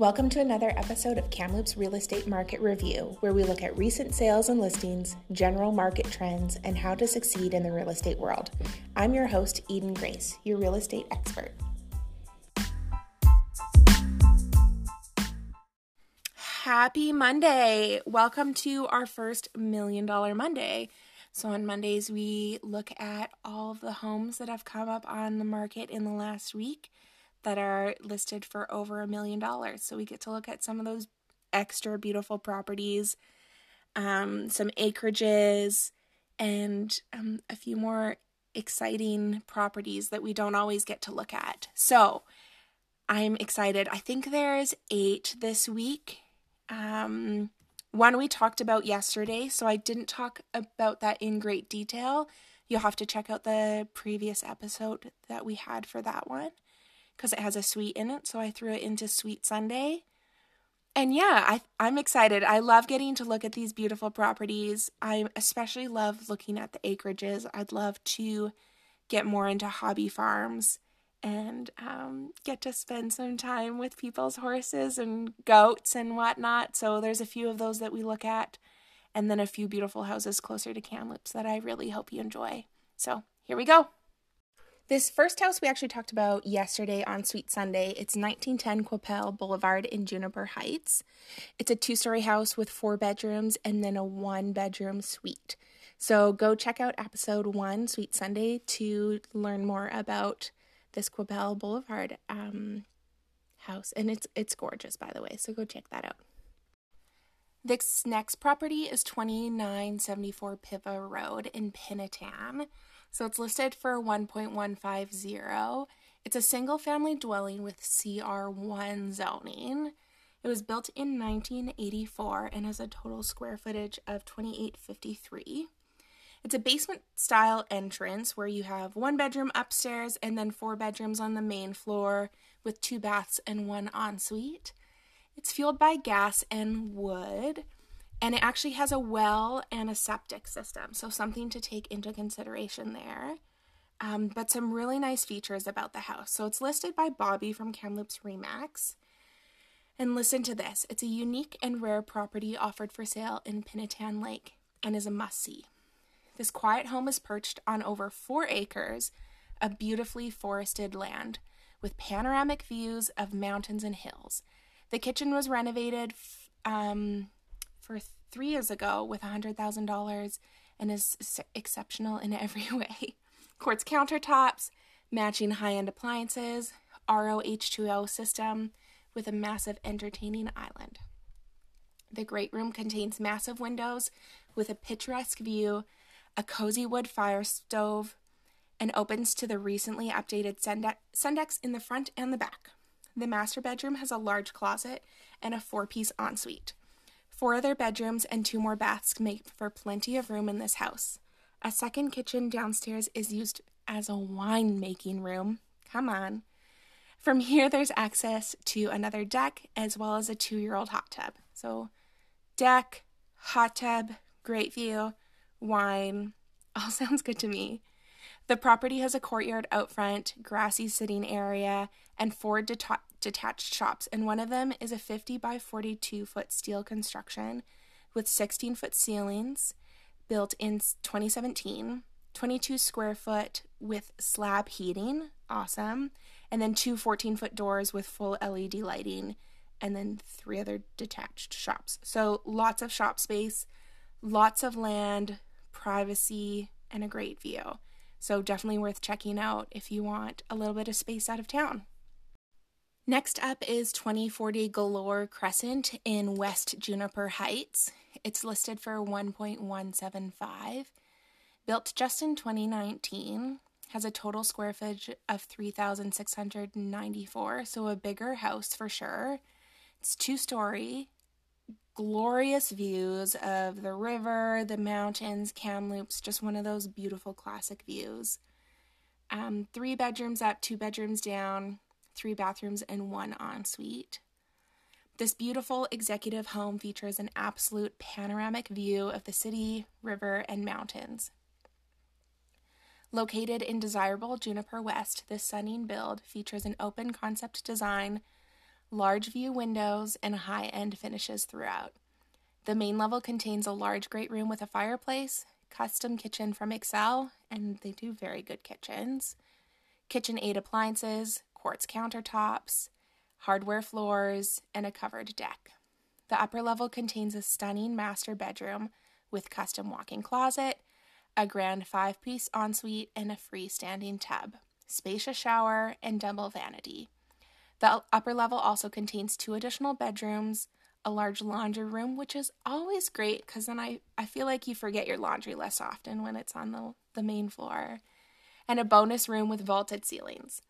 Welcome to another episode of Kamloops Real Estate Market Review, where we look at recent sales and listings, general market trends, and how to succeed in the real estate world. I'm your host, Eden Grace, your real estate expert. Happy Monday! Welcome to our first Million Dollar Monday. So, on Mondays, we look at all of the homes that have come up on the market in the last week that are listed for over a million dollars. So we get to look at some of those extra beautiful properties, um, some acreages, and um, a few more exciting properties that we don't always get to look at. So I'm excited. I think there's eight this week. Um, one we talked about yesterday, so I didn't talk about that in great detail. You'll have to check out the previous episode that we had for that one because it has a sweet in it. So I threw it into Sweet Sunday. And yeah, I, I'm excited. I love getting to look at these beautiful properties. I especially love looking at the acreages. I'd love to get more into hobby farms and um, get to spend some time with people's horses and goats and whatnot. So there's a few of those that we look at, and then a few beautiful houses closer to Kamloops that I really hope you enjoy. So here we go. This first house we actually talked about yesterday on Sweet Sunday. It's 1910 Qu'Appelle Boulevard in Juniper Heights. It's a two story house with four bedrooms and then a one bedroom suite. So go check out episode one, Sweet Sunday, to learn more about this Qu'Appelle Boulevard um, house. And it's it's gorgeous, by the way. So go check that out. This next property is 2974 Piva Road in Pinantan. So it's listed for 1.150. It's a single family dwelling with CR1 zoning. It was built in 1984 and has a total square footage of 2853. It's a basement style entrance where you have one bedroom upstairs and then four bedrooms on the main floor with two baths and one ensuite. It's fueled by gas and wood and it actually has a well and a septic system, so something to take into consideration there. Um, but some really nice features about the house. So it's listed by Bobby from Kamloops Remax. And listen to this it's a unique and rare property offered for sale in Pinantan Lake and is a must see. This quiet home is perched on over four acres of beautifully forested land with panoramic views of mountains and hills. The kitchen was renovated um, for three years ago with $100,000 and is exceptional in every way. Quartz countertops, matching high end appliances, RO H2O system with a massive entertaining island. The great room contains massive windows with a picturesque view, a cozy wood fire stove, and opens to the recently updated Sundex in the front and the back. The master bedroom has a large closet and a four piece ensuite. Four other bedrooms and two more baths make for plenty of room in this house. A second kitchen downstairs is used as a wine making room. Come on. From here, there's access to another deck as well as a two year old hot tub. So, deck, hot tub, great view, wine, all sounds good to me. The property has a courtyard out front, grassy sitting area, and four deta- detached shops, and one of them is a 50 by 42 foot steel construction with 16 foot ceilings built in 2017, 22 square foot with slab heating, awesome, and then two 14 foot doors with full LED lighting, and then three other detached shops. So lots of shop space, lots of land, privacy, and a great view. So definitely worth checking out if you want a little bit of space out of town. Next up is 2040 Galore Crescent in West Juniper Heights. It's listed for 1.175. Built just in 2019, has a total square footage of 3,694, so a bigger house for sure. It's two story, glorious views of the river, the mountains, Kamloops, just one of those beautiful classic views. Um, three bedrooms up, two bedrooms down, three bathrooms, and one ensuite. This beautiful executive home features an absolute panoramic view of the city, river, and mountains. Located in desirable Juniper West, this stunning build features an open concept design large view windows, and high end finishes throughout. The main level contains a large great room with a fireplace, custom kitchen from Excel, and they do very good kitchens, KitchenAid appliances, quartz countertops, hardware floors, and a covered deck. The upper level contains a stunning master bedroom with custom walk-in closet, a grand five-piece ensuite, and a freestanding tub, spacious shower, and double vanity. The upper level also contains two additional bedrooms, a large laundry room, which is always great because then I, I feel like you forget your laundry less often when it's on the, the main floor, and a bonus room with vaulted ceilings.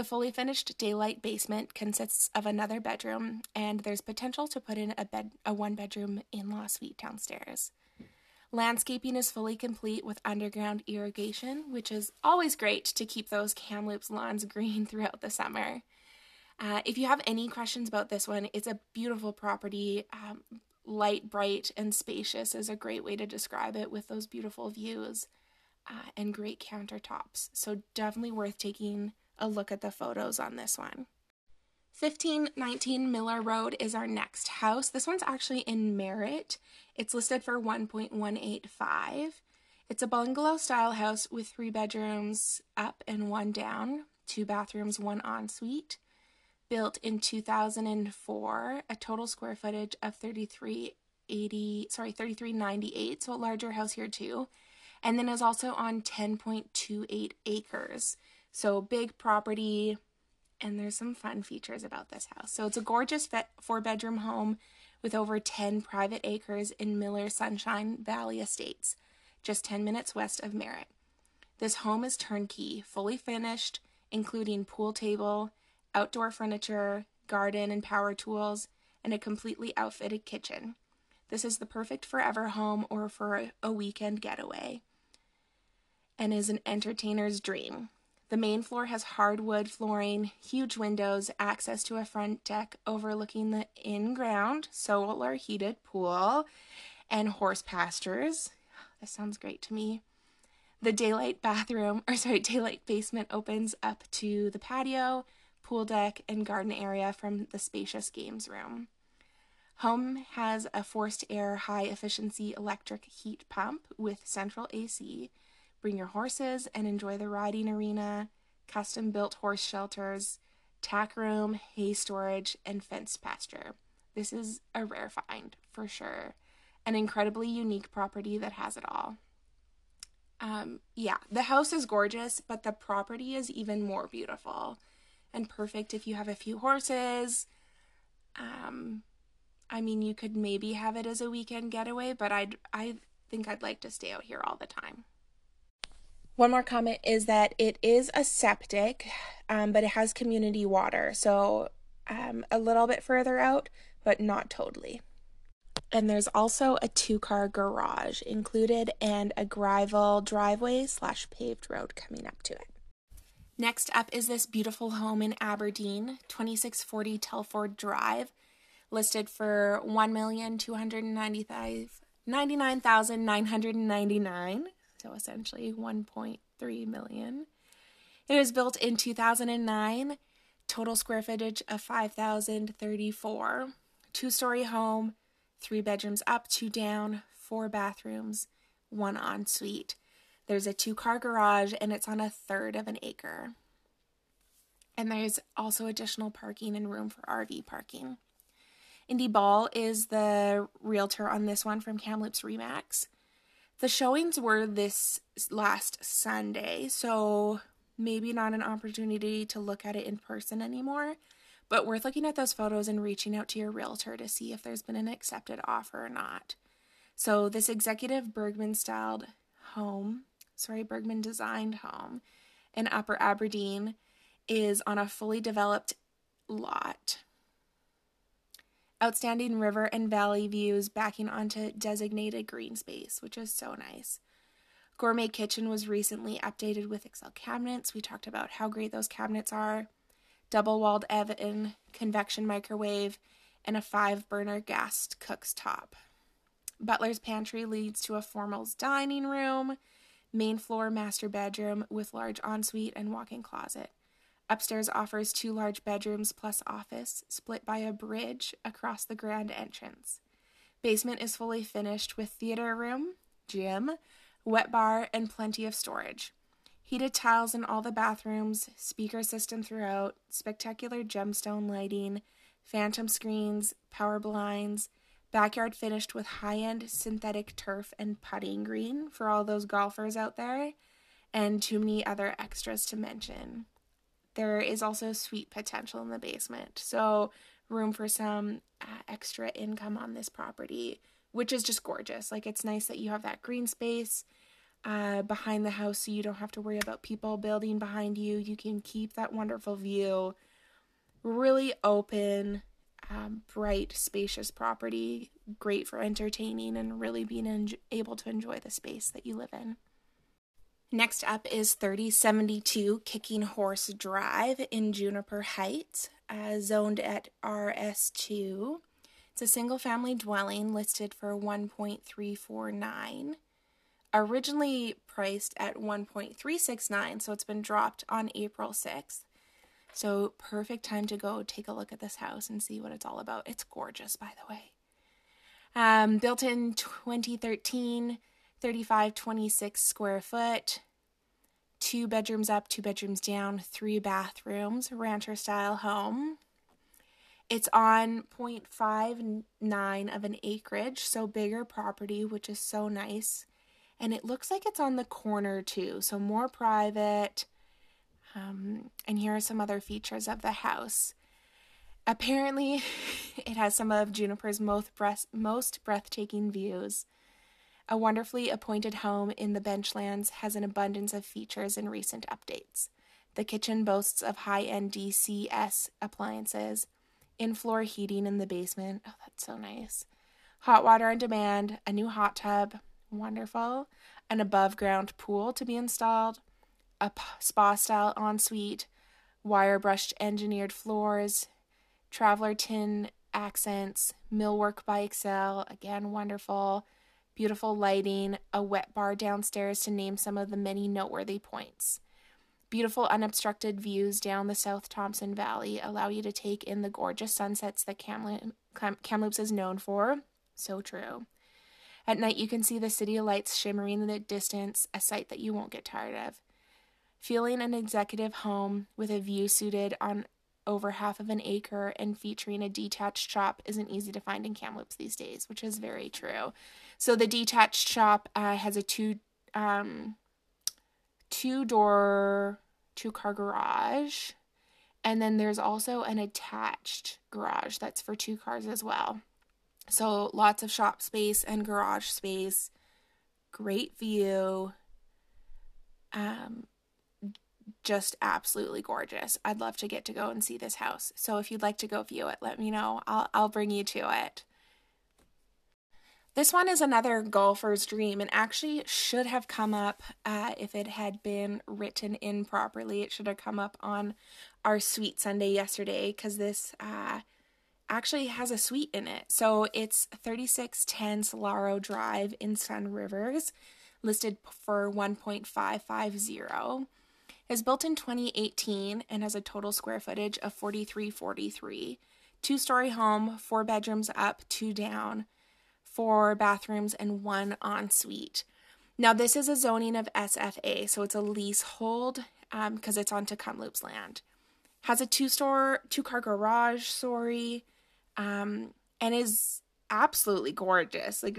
The fully finished daylight basement consists of another bedroom, and there's potential to put in a bed a one bedroom in-law suite downstairs. Landscaping is fully complete with underground irrigation, which is always great to keep those Kamloops lawns green throughout the summer. Uh, if you have any questions about this one, it's a beautiful property. Um, light, bright, and spacious is a great way to describe it with those beautiful views uh, and great countertops. So, definitely worth taking a look at the photos on this one. 1519 Miller Road is our next house. This one's actually in Merritt. It's listed for 1.185. It's a bungalow style house with three bedrooms up and one down, two bathrooms, one ensuite built in 2004, a total square footage of 3380, sorry, 3398, so a larger house here too. And then is also on 10.28 acres. So big property and there's some fun features about this house. So it's a gorgeous four bedroom home with over 10 private acres in Miller Sunshine Valley Estates, just 10 minutes west of Merritt. This home is turnkey, fully finished, including pool table, outdoor furniture, garden and power tools, and a completely outfitted kitchen. This is the perfect forever home or for a weekend getaway and is an entertainer's dream. The main floor has hardwood flooring, huge windows, access to a front deck overlooking the in ground solar heated pool, and horse pastures. That sounds great to me. The daylight bathroom, or sorry, daylight basement opens up to the patio, pool deck, and garden area from the spacious games room. Home has a forced air high efficiency electric heat pump with central AC. Bring your horses and enjoy the riding arena, custom built horse shelters, tack room, hay storage, and fenced pasture. This is a rare find for sure. An incredibly unique property that has it all. Um, yeah, the house is gorgeous, but the property is even more beautiful and perfect if you have a few horses. Um, I mean, you could maybe have it as a weekend getaway, but I'd I think I'd like to stay out here all the time. One more comment is that it is a septic, um, but it has community water, so um, a little bit further out, but not totally. And there's also a two-car garage included and a gravel driveway slash paved road coming up to it. Next up is this beautiful home in Aberdeen, 2640 Telford Drive, listed for $1,299,999, so essentially 1.3 million. It was built in 2009, total square footage of 5,034. Two story home, three bedrooms up, two down, four bathrooms, one ensuite. There's a two car garage and it's on a third of an acre. And there's also additional parking and room for RV parking. Indy Ball is the realtor on this one from Kamloops Remax. The showings were this last Sunday, so maybe not an opportunity to look at it in person anymore, but worth looking at those photos and reaching out to your realtor to see if there's been an accepted offer or not. So, this executive Bergman styled home sorry, Bergman designed home in Upper Aberdeen is on a fully developed lot. Outstanding river and valley views backing onto designated green space, which is so nice. Gourmet Kitchen was recently updated with Excel cabinets. We talked about how great those cabinets are. Double walled oven, convection microwave, and a five burner gas cook's top. Butler's Pantry leads to a formal dining room main floor master bedroom with large ensuite and walk in closet, Upstairs offers two large bedrooms plus office, split by a bridge across the grand entrance. Basement is fully finished with theater room, gym, wet bar, and plenty of storage. Heated tiles in all the bathrooms, speaker system throughout, spectacular gemstone lighting, phantom screens, power blinds, backyard finished with high end synthetic turf and putting green for all those golfers out there, and too many other extras to mention. There is also sweet potential in the basement, so room for some uh, extra income on this property, which is just gorgeous. Like, it's nice that you have that green space uh, behind the house so you don't have to worry about people building behind you. You can keep that wonderful view. Really open, um, bright, spacious property. Great for entertaining and really being en- able to enjoy the space that you live in. Next up is 3072 Kicking Horse Drive in Juniper Heights, uh, zoned at RS2. It's a single family dwelling listed for 1.349 originally priced at 1.369, so it's been dropped on April 6th. So, perfect time to go take a look at this house and see what it's all about. It's gorgeous, by the way. Um, built in 2013, 3526 square foot, two bedrooms up, two bedrooms down, three bathrooms, rancher style home. It's on 0.59 of an acreage, so bigger property, which is so nice and it looks like it's on the corner too, so more private. Um, and here are some other features of the house. Apparently, it has some of Juniper's most, breath- most breathtaking views. A wonderfully appointed home in the Benchlands has an abundance of features and recent updates. The kitchen boasts of high-end DCS appliances, in-floor heating in the basement. Oh, that's so nice. Hot water on demand, a new hot tub, wonderful, an above ground pool to be installed, a spa style ensuite, wire brushed engineered floors, travertine accents, millwork by Excel, again wonderful, beautiful lighting, a wet bar downstairs to name some of the many noteworthy points. Beautiful unobstructed views down the South Thompson Valley allow you to take in the gorgeous sunsets that Kamloops is known for. So true. At night, you can see the city lights shimmering in the distance, a sight that you won't get tired of. Feeling an executive home with a view suited on over half of an acre and featuring a detached shop isn't easy to find in Kamloops these days, which is very true. So the detached shop uh, has a two um, two door two car garage, and then there's also an attached garage that's for two cars as well. So lots of shop space and garage space. Great view. Um, just absolutely gorgeous. I'd love to get to go and see this house. So if you'd like to go view it, let me know. I'll I'll bring you to it. This one is another golfer's dream and actually should have come up uh, if it had been written in properly. It should have come up on our Sweet Sunday yesterday because this uh, actually has a suite in it. So it's 3610 Solaro Drive in Sun Rivers, listed for 1.550. Is built in 2018 and has a total square footage of 4343. Two story home, four bedrooms up, two down, four bathrooms, and one ensuite. Now, this is a zoning of SFA, so it's a leasehold because um, it's on Kamloops land. Has a two store, two car garage, sorry, um, and is absolutely gorgeous. Like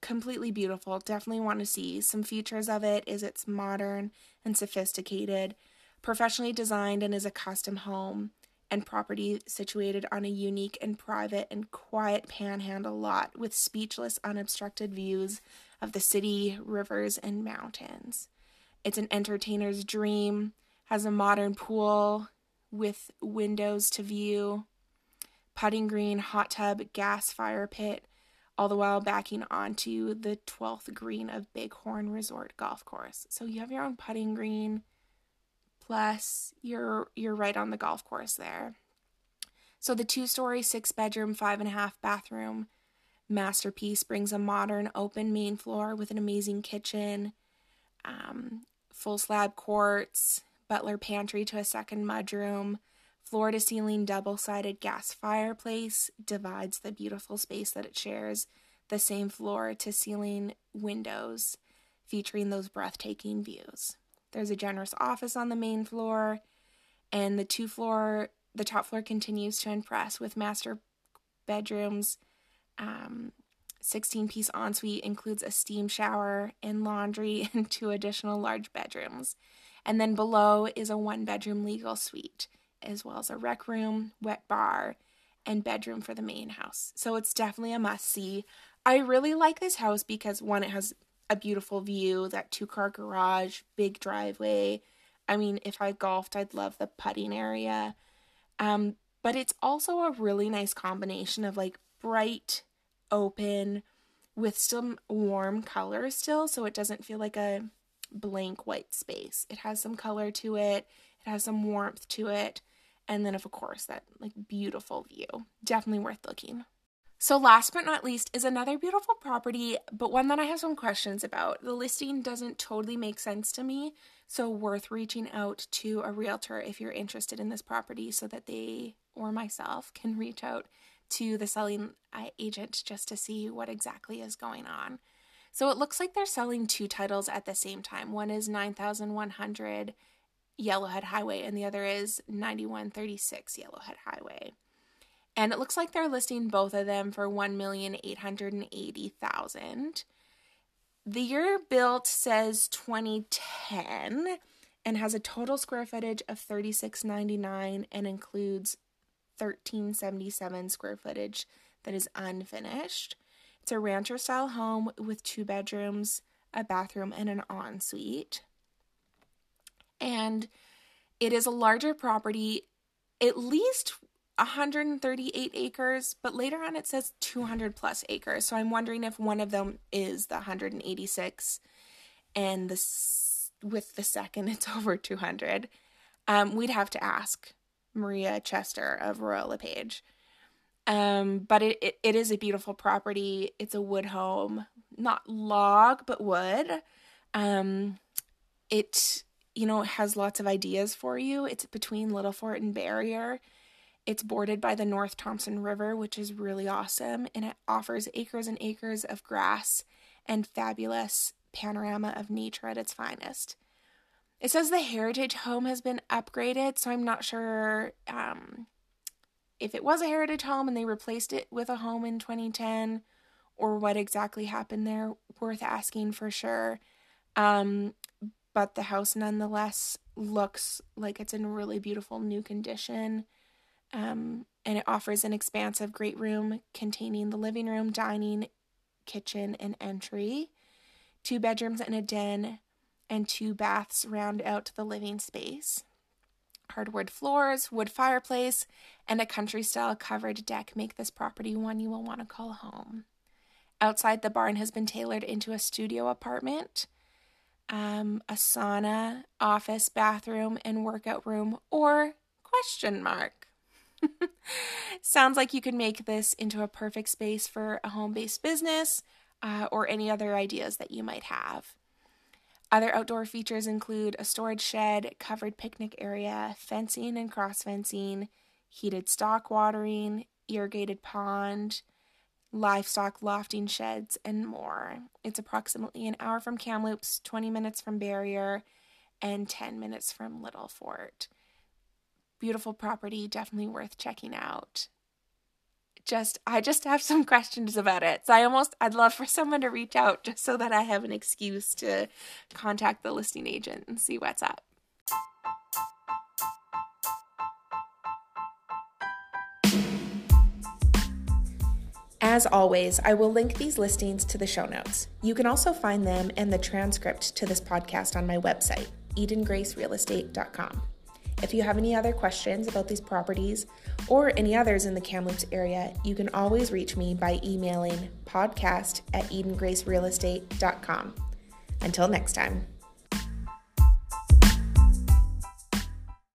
completely beautiful. Definitely want to see some features of it. Is it's modern and sophisticated, professionally designed, and is a custom home and property situated on a unique and private and quiet panhandle lot with speechless, unobstructed views of the city, rivers, and mountains. It's an entertainer's dream, has a modern pool with windows to view, putting green, hot tub, gas fire pit, all the while backing onto the 12th green of Bighorn Resort Golf Course. So you have your own putting green, plus you're you're right on the golf course there. So the two-story, six-bedroom, five and a half bathroom masterpiece brings a modern open main floor with an amazing kitchen, um, full slab quartz, butler pantry to a second mudroom, floor to ceiling double sided gas fireplace divides the beautiful space that it shares, the same floor to ceiling windows featuring those breathtaking views. There's a generous office on the main floor, and the two floor, the top floor continues to impress with master bedrooms. Um, 16 piece ensuite includes a steam shower and laundry and two additional large bedrooms. And then below is a one bedroom legal suite, as well as a rec room, wet bar, and bedroom for the main house. So it's definitely a must see. I really like this house because one, it has a beautiful view, that two car garage, big driveway. I mean, if I golfed, I'd love the putting area. Um, but it's also a really nice combination of like bright, open, with some warm color still, so it doesn't feel like a blank white space. It has some color to it, it has some warmth to it, and then of course that like beautiful view. Definitely worth looking. So, last but not least, is another beautiful property, but one that I have some questions about. The listing doesn't totally make sense to me, so worth reaching out to a realtor if you're interested in this property so that they or myself can reach out to the selling agent just to see what exactly is going on. So, it looks like they're selling two titles at the same time. One is 9100 Yellowhead Highway, and the other is 9136 Yellowhead Highway. And it looks like they're listing both of them for 1,880,000. The year built says 2010 and has a total square footage of 3699 and includes 1377 square footage that is unfinished. It's a rancher style home with two bedrooms, a bathroom, and an ensuite. And it is a larger property, at least 138 acres, but later on it says 200 plus acres. So I'm wondering if one of them is the 186 and this with the second it's over 200. Um, we'd have to ask Maria Chester of Royal LePage. Um, but it, it, it is a beautiful property. It's a wood home, not log, but wood. Um, it, you know, has lots of ideas for you. It's between Little Fort and Barrier. It's bordered by the North Thompson River, which is really awesome, and it offers acres and acres of grass and fabulous panorama of nature at its finest. It says the heritage home has been upgraded, so I'm not sure um, if it was a heritage home and they replaced it with a home in 2010 or what exactly happened there. Worth asking for sure. Um, but the house nonetheless looks like it's in really beautiful new condition. Um, and it offers an expansive great room containing the living room, dining, kitchen, and entry. Two bedrooms and a den, and two baths round out the living space. Hardwood floors, wood fireplace, and a country style covered deck make this property one you will want to call home. Outside, the barn has been tailored into a studio apartment, um, a sauna, office, bathroom, and workout room, or question mark. Sounds like you could make this into a perfect space for a home based business uh, or any other ideas that you might have. Other outdoor features include a storage shed, covered picnic area, fencing and cross fencing, heated stock watering, irrigated pond, livestock lofting sheds, and more. It's approximately an hour from Kamloops, 20 minutes from Barrier, and 10 minutes from Little Fort beautiful property, definitely worth checking out. Just I just have some questions about it. So I almost I'd love for someone to reach out just so that I have an excuse to contact the listing agent and see what's up. As always, I will link these listings to the show notes. You can also find them and the transcript to this podcast on my website, edengracerealestate.com. If you have any other questions about these properties or any others in the Kamloops area, you can always reach me by emailing podcast at edengracerealestate.com. Until next time.